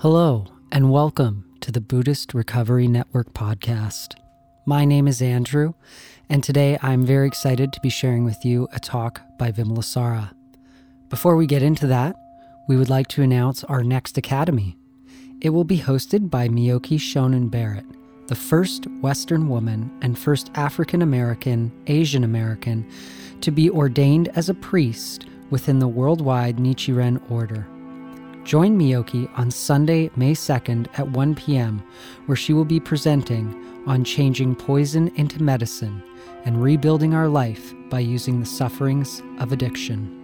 Hello, and welcome to the Buddhist Recovery Network podcast. My name is Andrew, and today I'm very excited to be sharing with you a talk by Vimalasara. Before we get into that, we would like to announce our next academy. It will be hosted by Myokei Shonin Barrett, the first Western woman and first African American, Asian American to be ordained as a priest within the worldwide Nichiren order. Join Myokei on Sunday, May 2nd at 1 p.m., where she will be presenting on changing poison into medicine and rebuilding our life by using the sufferings of addiction.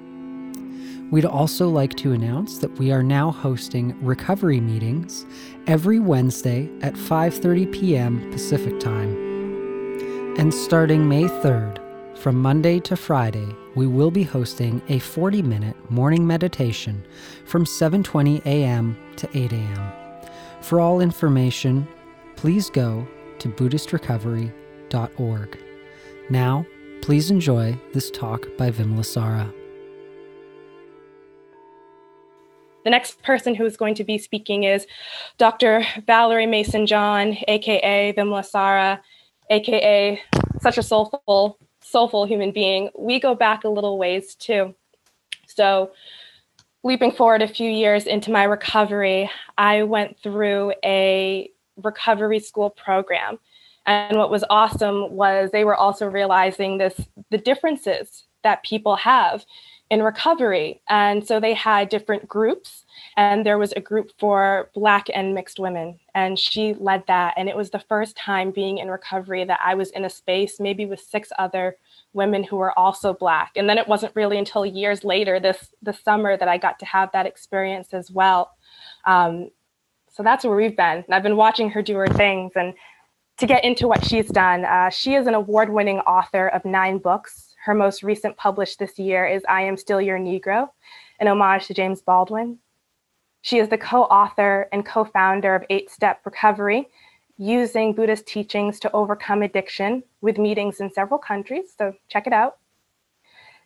We'd also like to announce that we are now hosting recovery meetings every Wednesday at 5:30 p.m. Pacific Time. And starting May 3rd, from Monday to Friday, we will be hosting a 40-minute morning meditation from 7:20 a.m. to 8 a.m. For all information, please go to buddhistrecovery.org. Now, please enjoy this talk by Vimalasara. The next person who is going to be speaking is Dr. Valerie Mason John, aka Vimalasara, aka such a soulful soulful human being, we go back a little ways too. So, leaping forward a few years into my recovery, I went through a recovery school program. And what was awesome was they were also realizing this the differences that people have in recovery. And so they had different groups, and there was a group for Black and mixed women. And she led that. And it was the first time being in recovery that I was in a space, maybe with six other women who were also Black. And then it wasn't really until years later, this, this summer, that I got to have that experience as well. Um, so that's where we've been. And I've been watching her do her things. And to get into what she's done, uh, she is an award winning author of nine books her most recent published this year is I Am Still Your Negro, an homage to James Baldwin. She is the co author and co founder of Eight Step Recovery, using Buddhist teachings to overcome addiction with meetings in several countries. So check it out.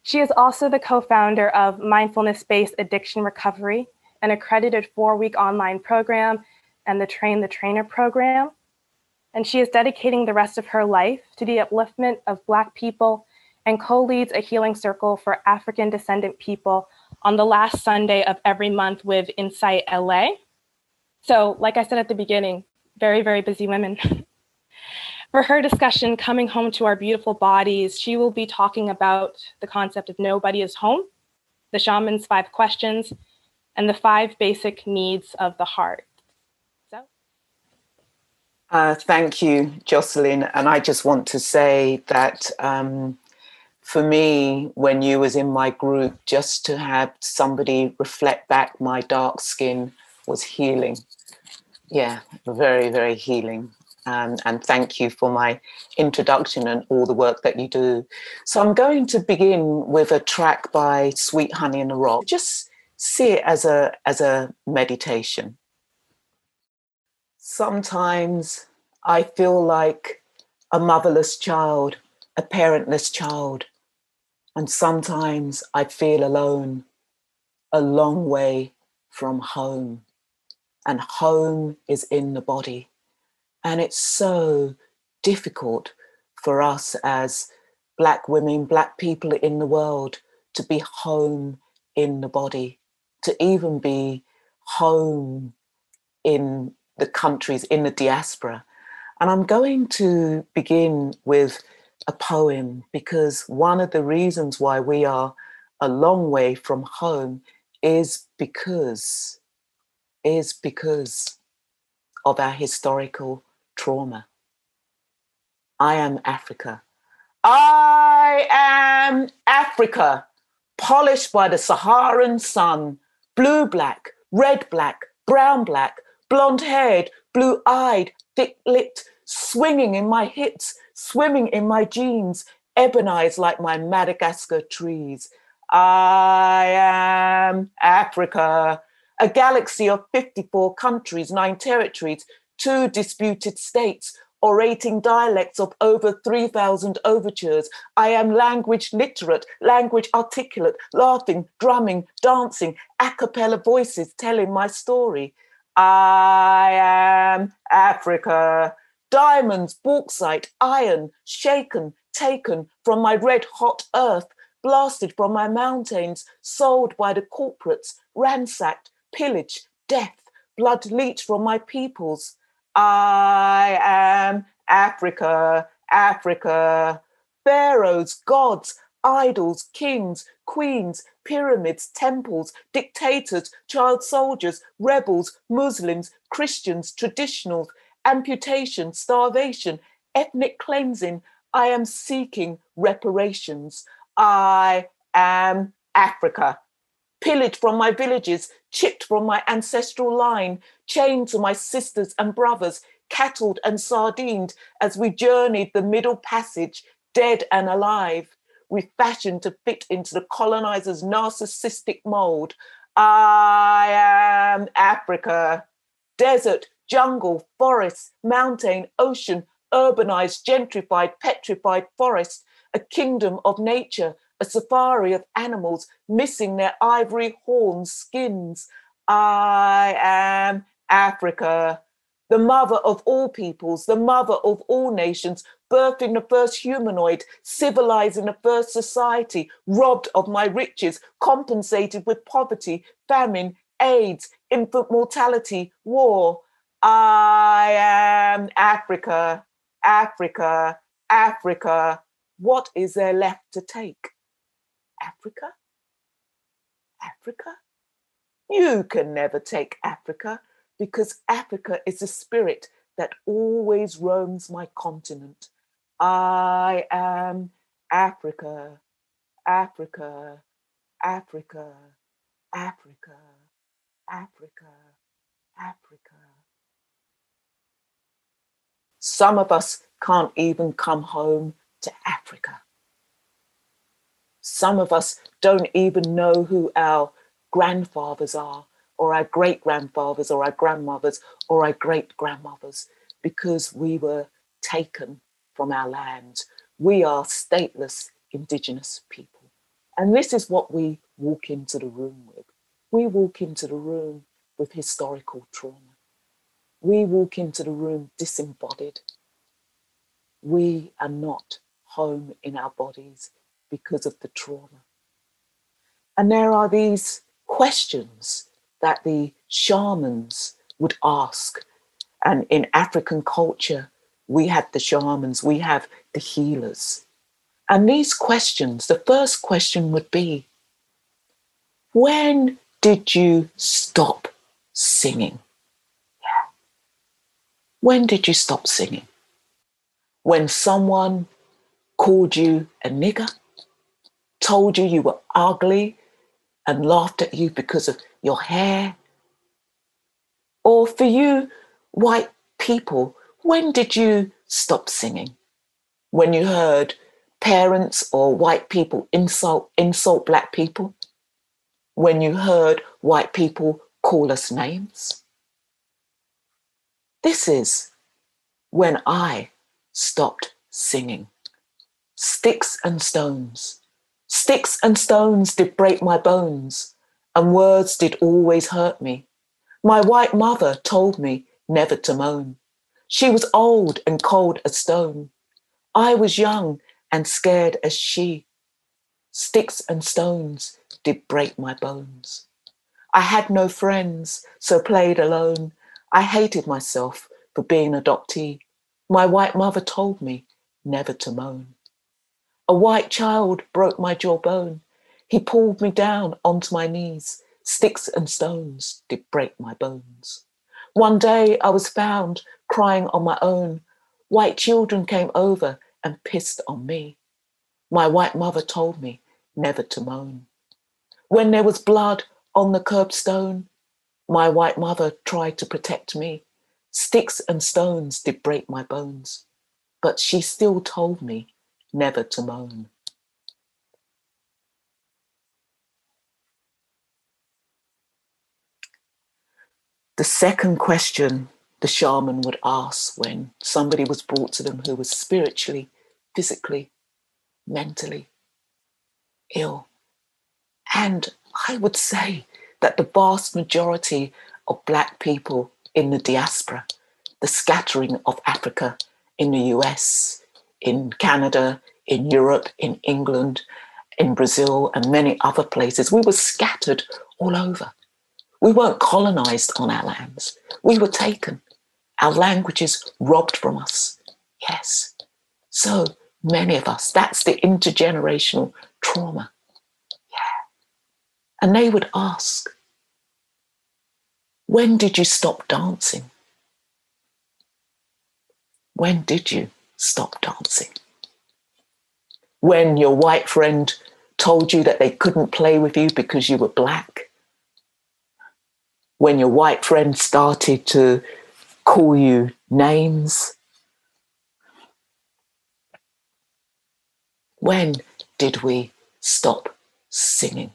She is also the co founder of Mindfulness Based Addiction Recovery, an accredited four week online program, and the Train the Trainer program. And she is dedicating the rest of her life to the upliftment of Black people and co leads a healing circle for African descendant people on the last Sunday of every month with Insight LA. So, like I said at the beginning, very, very busy women. for her discussion, Coming Home to Our Beautiful Bodies, she will be talking about the concept of nobody is home, the shaman's five questions, and the five basic needs of the heart. So. Uh, thank you, Jocelyn. And I just want to say that um, for me, when you was in my group, just to have somebody reflect back my dark skin was healing. Yeah, very, very healing. Um, and thank you for my introduction and all the work that you do. So I'm going to begin with a track by Sweet Honey in the Rock. Just see it as a as a meditation. Sometimes I feel like a motherless child, a parentless child, and sometimes I feel alone, a long way from home. And home is in the body. And it's so difficult for us as Black women, Black people in the world to be home in the body, to even be home in the countries, in the diaspora. And I'm going to begin with a poem because one of the reasons why we are a long way from home is because is because of our historical trauma. I am Africa. I am Africa, polished by the Saharan sun, blue black, red black, brown black, blonde haired, blue eyed, thick lipped, swinging in my hips, swimming in my jeans, ebonized like my Madagascar trees. I am Africa, a galaxy of 54 countries, nine territories, two disputed states, orating dialects of over 3,000 overtures. I am language literate, language articulate, laughing, drumming, dancing, a cappella voices telling my story. I am Africa. Diamonds, bauxite, iron, shaken, taken from my red hot earth, blasted from my mountains, sold by the corporates, ransacked, pillaged, death, blood leech from my peoples. I am Africa, Africa. Pharaohs, gods, idols, kings, queens, pyramids, temples, dictators, child soldiers, rebels, Muslims, Christians, traditionals, amputation, starvation, ethnic cleansing. I am seeking reparations. I am Africa. Pillaged from my villages, chipped from my ancestral line, chained to my sisters and brothers, cattled and sardined as we journeyed the Middle Passage, dead and alive, refashioned to fit into the colonizer's narcissistic mold. I am Africa. Desert, jungle, forest, mountain, ocean, urbanized, gentrified, petrified forest, a kingdom of nature, a safari of animals missing their ivory horns, skins. I am Africa the mother of all peoples, the mother of all nations, birthing the first humanoid, civilizing the first society, robbed of my riches, compensated with poverty, famine, AIDS, infant mortality, war. I am Africa, Africa, Africa. What is there left to take? Africa? Africa? You can never take Africa because Africa is a spirit that always roams my continent. I am Africa, Africa, Africa, Africa, Africa, Africa. Some of us can't even come home to Africa. Some of us don't even know who our grandfathers are or our great grandfathers or our grandmothers or our great grandmothers because we were taken from our lands. We are stateless indigenous people. And this is what we walk into the room with. We walk into the room with historical trauma. We walk into the room disembodied. We are not home in our bodies because of the trauma. And there are these questions that the shamans would ask. And in African culture, we have the shamans, we have the healers. And these questions, the first question would be when did you stop singing? Yeah. When did you stop singing? When someone called you a nigger, told you you were ugly, and laughed at you because of your hair? Or for you, white people, when did you stop singing? When you heard parents or white people insult insult black people? When you heard white people call us names? This is when I stopped singing. Sticks and stones. Sticks and stones did break my bones and words did always hurt me. My white mother told me never to moan. She was old and cold as stone. I was young and scared as she. Sticks and stones did break my bones. I had no friends, so played alone. I hated myself for being adoptee. My white mother told me never to moan. A white child broke my jawbone. He pulled me down onto my knees. Sticks and stones did break my bones. One day I was found crying on my own. White children came over and pissed on me. My white mother told me never to moan. When there was blood on the curbstone, my white mother tried to protect me. Sticks and stones did break my bones, but she still told me never to moan. The second question the shaman would ask when somebody was brought to them who was spiritually, physically, mentally ill. And I would say that the vast majority of Black people in the diaspora, the scattering of Africa in the US, in Canada, in Europe, in England, in Brazil, and many other places. We were scattered all over. We weren't colonized on our lands, we were taken. Our languages robbed from us. Yes. So many of us, that's the intergenerational trauma. Yeah. And they would ask, when did you stop dancing? When did you stop dancing? When your white friend told you that they couldn't play with you because you were black? When your white friend started to call you names? When did we stop singing?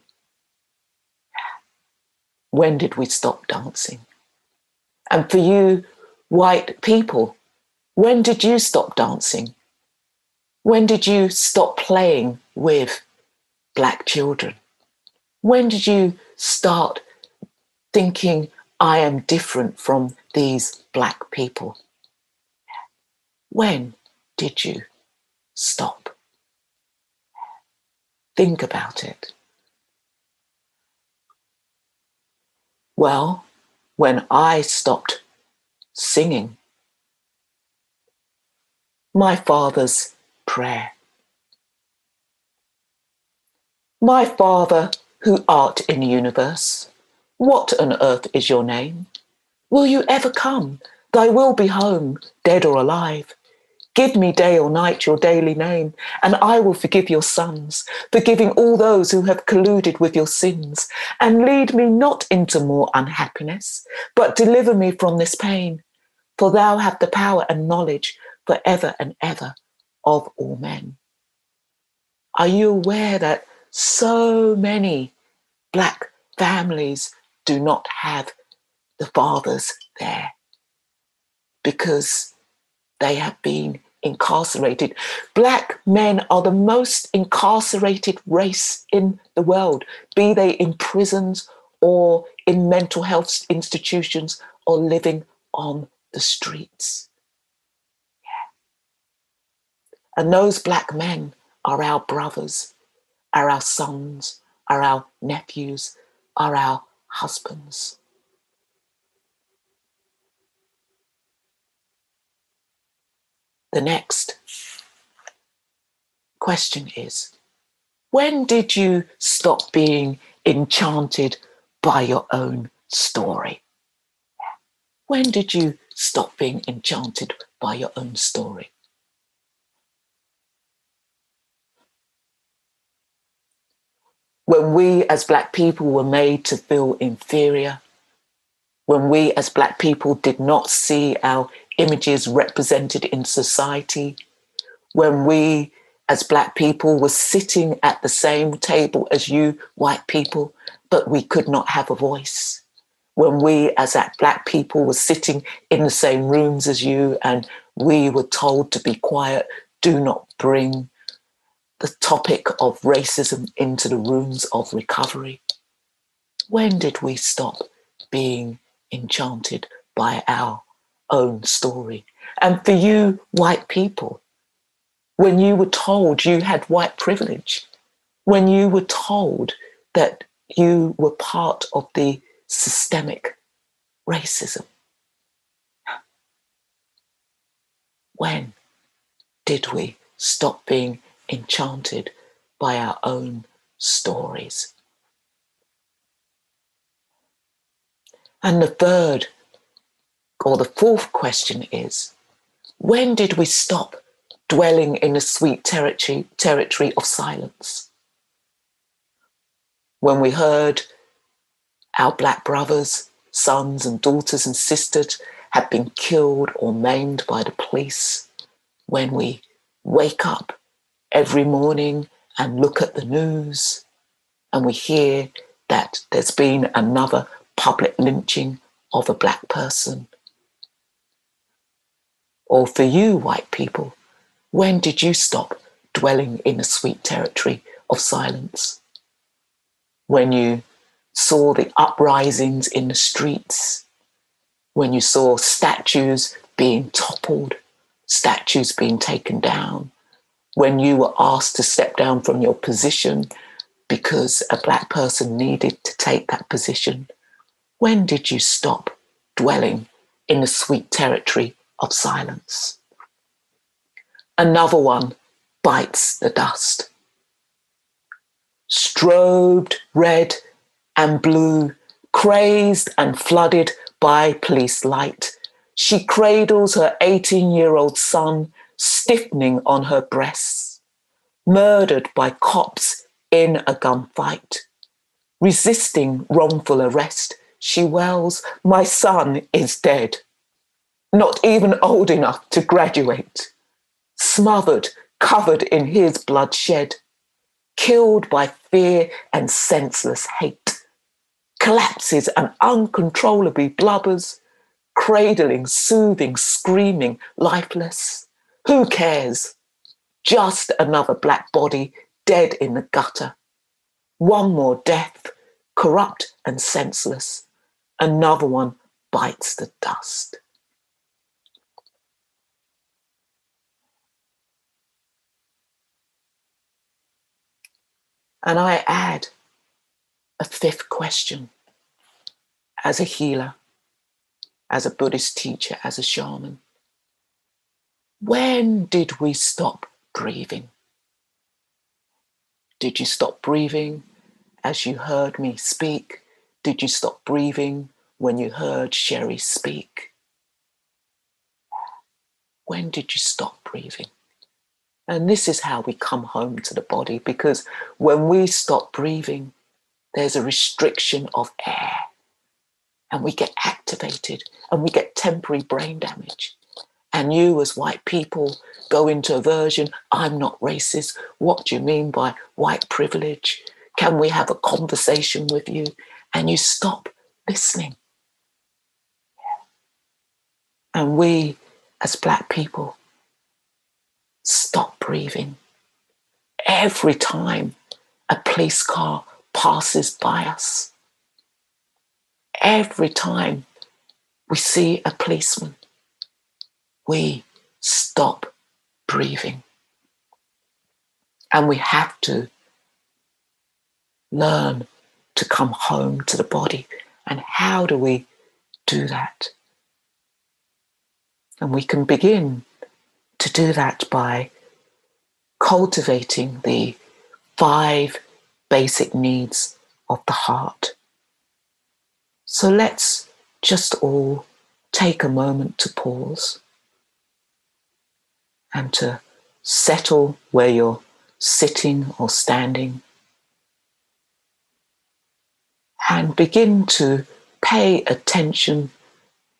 When did we stop dancing? And for you, white people, when did you stop dancing? When did you stop playing with black children? When did you start thinking, I am different from these black people? When did you stop? Think about it. Well, when I stopped singing, my father's prayer. My Father, who art in universe, what on earth is your name? Will you ever come? Thy will be home, dead or alive. Give me day or night your daily name, and I will forgive your sons, forgiving all those who have colluded with your sins, and lead me not into more unhappiness, but deliver me from this pain. For thou hast the power and knowledge for ever and ever of all men. Are you aware that so many Black families do not have the fathers there because they have been incarcerated. Black men are the most incarcerated race in the world, be they in prisons or in mental health institutions or living on the streets. And those black men are our brothers, are our sons, are our nephews, are our husbands. The next question is when did you stop being enchanted by your own story? When did you stop being enchanted by your own story? When we as Black people were made to feel inferior, when we as Black people did not see our images represented in society, when we as Black people were sitting at the same table as you, white people, but we could not have a voice. When we as Black people were sitting in the same rooms as you and we were told to be quiet, do not bring the topic of racism into the rooms of recovery? When did we stop being enchanted by our own story? And for you, white people, when you were told you had white privilege, when you were told that you were part of the systemic racism, when did we stop being enchanted by our own stories. And the third or the fourth question is when did we stop dwelling in the sweet territory, territory of silence? When we heard our black brothers, sons, and daughters and sisters had been killed or maimed by the police, when we wake up every morning and look at the news and we hear that there's been another public lynching of a black person. Or for you, white people, when did you stop dwelling in a sweet territory of silence? When you saw the uprisings in the streets, when you saw statues being toppled, statues being taken down, when you were asked to step down from your position because a black person needed to take that position, when did you stop dwelling in the sweet territory of silence? Another one bites the dust. Strobed red and blue, crazed and flooded by police light, she cradles her 18 year old son, stiffening on her breasts, murdered by cops in a gunfight. Resisting wrongful arrest, she wails, My son is dead. Not even old enough to graduate. Smothered, covered in his bloodshed. Killed by fear and senseless hate. Collapses and uncontrollably blubbers, cradling, soothing, screaming, lifeless. Who cares? Just another black body dead in the gutter. One more death, corrupt and senseless. Another one bites the dust. And I add a fifth question as a healer as a Buddhist teacher, as a shaman. When did we stop breathing? Did you stop breathing as you heard me speak? Did you stop breathing when you heard Sherry speak? When did you stop breathing? And this is how we come home to the body because when we stop breathing, there's a restriction of air and we get activated and we get temporary brain damage. And you, as white people, go into aversion. I'm not racist. What do you mean by white privilege? Can we have a conversation with you? And you stop listening. And we, as black people, stop breathing. Every time a police car passes by us, every time we see a policeman, we stop breathing. And we have to learn to come home to the body. And how do we do that? And we can begin to do that by cultivating the five basic needs of the heart. So let's just all take a moment to pause and to settle where you're sitting or standing and begin to pay attention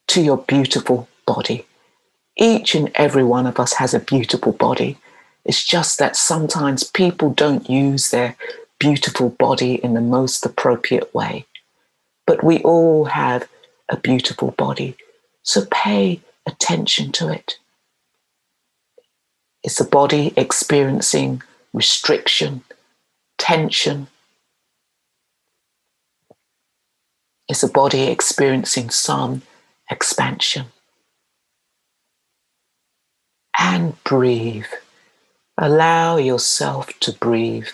to your beautiful body. Each and every one of us has a beautiful body. It's just that sometimes people don't use their beautiful body in the most appropriate way. But we all have a beautiful body. So pay attention to it. It's a body experiencing restriction, tension. It's a body experiencing some expansion. And breathe. Allow yourself to breathe,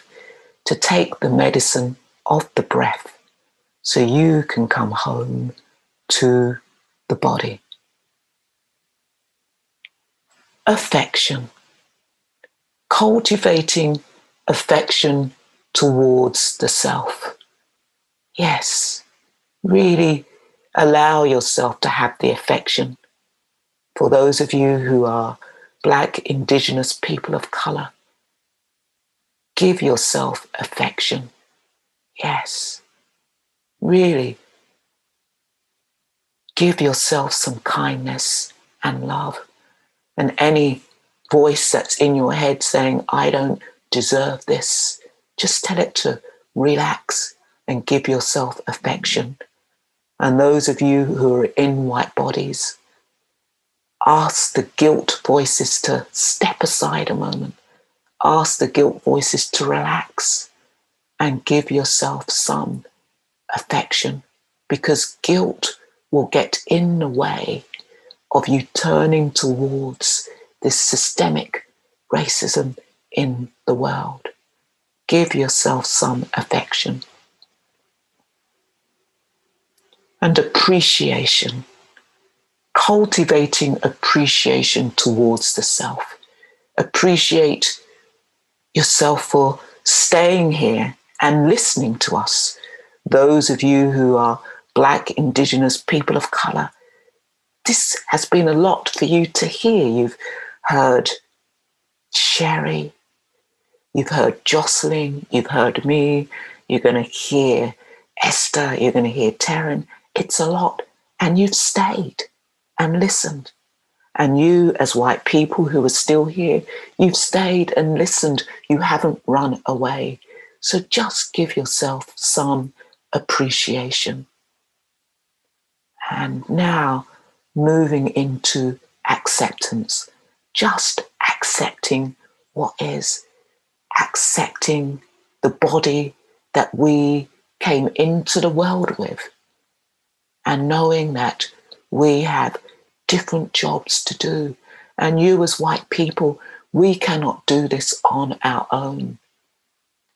to take the medicine of the breath so you can come home to the body. Affection. Cultivating affection towards the self. Yes, really allow yourself to have the affection. For those of you who are Black, Indigenous people of color, give yourself affection. Yes, really give yourself some kindness and love. And any voice that's in your head saying, I don't deserve this, just tell it to relax and give yourself affection. And those of you who are in white bodies, ask the guilt voices to step aside a moment. Ask the guilt voices to relax and give yourself some affection because guilt will get in the way of you turning towards this systemic racism in the world. Give yourself some affection and appreciation, cultivating appreciation towards the self. Appreciate yourself for staying here and listening to us. Those of you who are Black, Indigenous, people of color, this has been a lot for you to hear. You've heard Sherry, you've heard Jocelyn, you've heard me, you're going to hear Esther, you're going to hear Taryn. It's a lot. And you've stayed and listened. And you, as white people who are still here, you've stayed and listened. You haven't run away. So just give yourself some appreciation. And now moving into acceptance, just accepting what is, accepting the body that we came into the world with, and knowing that we have different jobs to do. And you, as white people, we cannot do this on our own.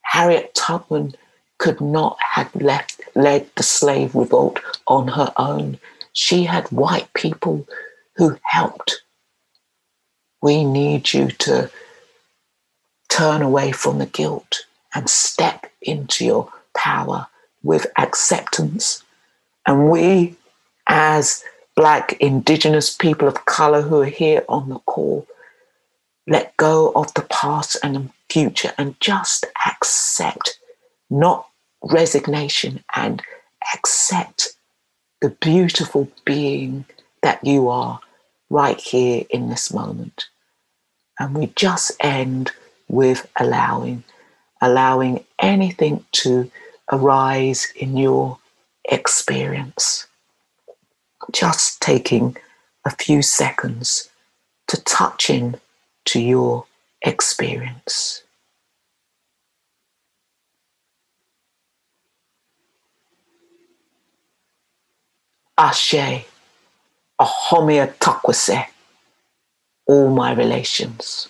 Harriet Tubman could not have left, led the slave revolt on her own. She had white people who helped. We need you to turn away from the guilt and step into your power with acceptance. And we, as Black, Indigenous people of color who are here on the call, let go of the past and the future and just accept, not resignation, and accept the beautiful being that you are right here in this moment. And we just end with allowing, allowing anything to arise in your experience. Just taking a few seconds to touch in to your experience. Ashe, Ahomia Takwase, all my relations.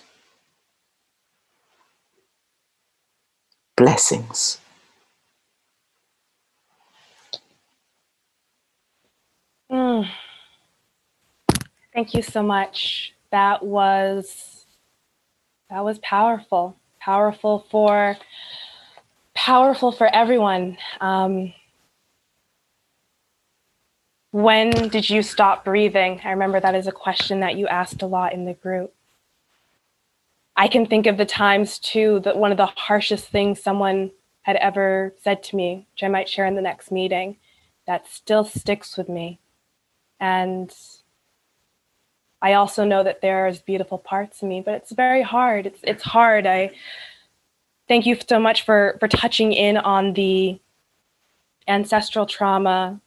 Blessings. Mm. Thank you so much. That was that was powerful. Powerful for powerful for everyone. Um, when did you stop breathing? I remember that is a question that you asked a lot in the group. I can think of the times too that one of the harshest things someone had ever said to me, which I might share in the next meeting, that still sticks with me. And I also know that there's beautiful parts of me, but it's very hard. It's it's hard. I thank you so much for for touching in on the ancestral trauma,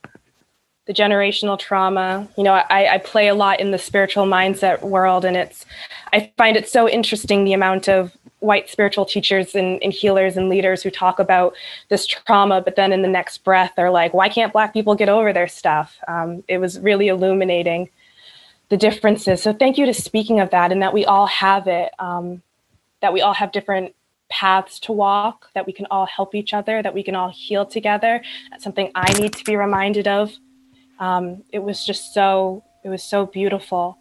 the generational trauma. You know, I, I play a lot in the spiritual mindset world, and it's I find it so interesting the amount of white spiritual teachers and, and, healers and leaders who talk about this trauma, but then in the next breath are like, why can't Black people get over their stuff? Um, it was really illuminating the differences. So thank you to speaking of that and that we all have it, um, that we all have different paths to walk, that we can all help each other, that we can all heal together. That's something I need to be reminded of. Um, it was just so, it was so beautiful.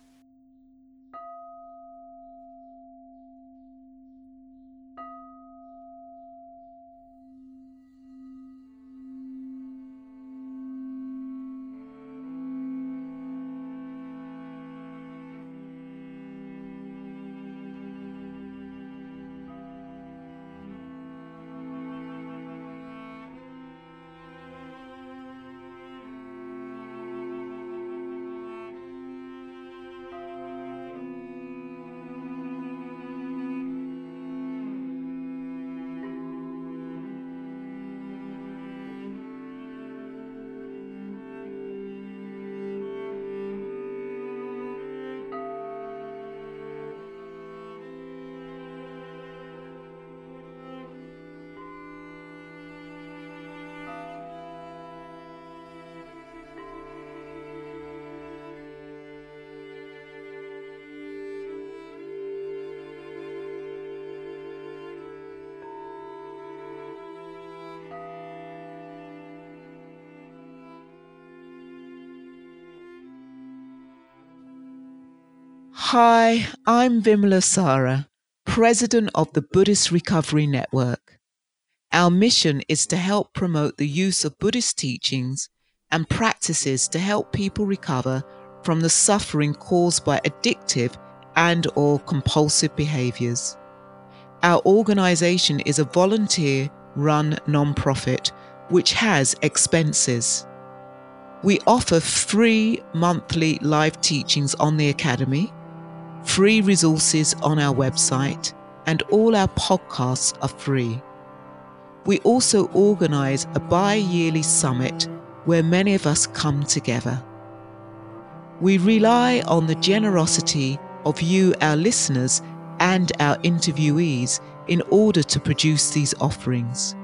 Hi, I'm Vimalasara, President of the Buddhist Recovery Network. Our mission is to help promote the use of Buddhist teachings and practices to help people recover from the suffering caused by addictive and or compulsive behaviors. Our organization is a volunteer run non-profit which has expenses. We offer free monthly live teachings on the academy free resources on our website, and all our podcasts are free. We also organise a bi yearly summit where many of us come together. We rely on the generosity of you, our listeners, and our interviewees in order to produce these offerings.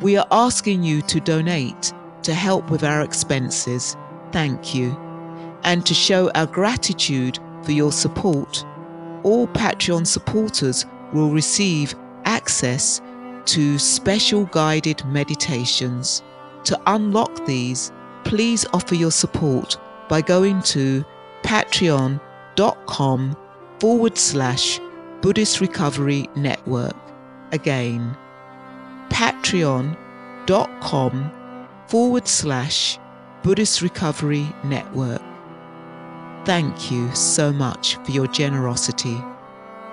We are asking you to donate to help with our expenses. Thank you. And to show our gratitude for your support, all Patreon supporters will receive access to special guided meditations. To unlock these, please offer your support by going to patreon.com forward slash Buddhist Recovery Network. Again, patreon.com forward slash Buddhist Recovery Network. Thank you so much for your generosity.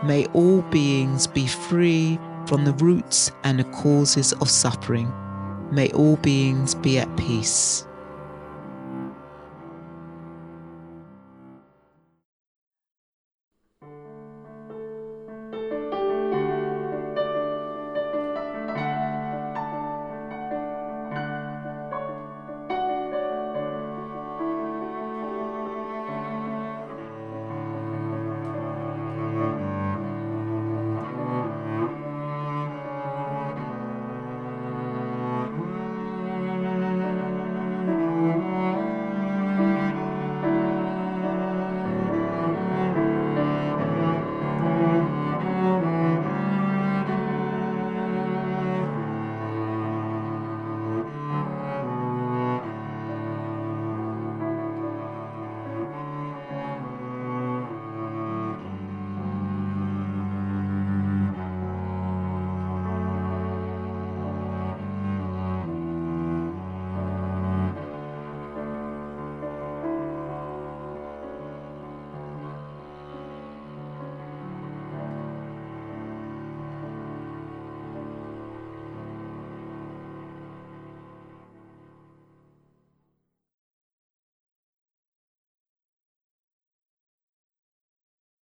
May all beings be free from the roots and the causes of suffering. May all beings be at peace.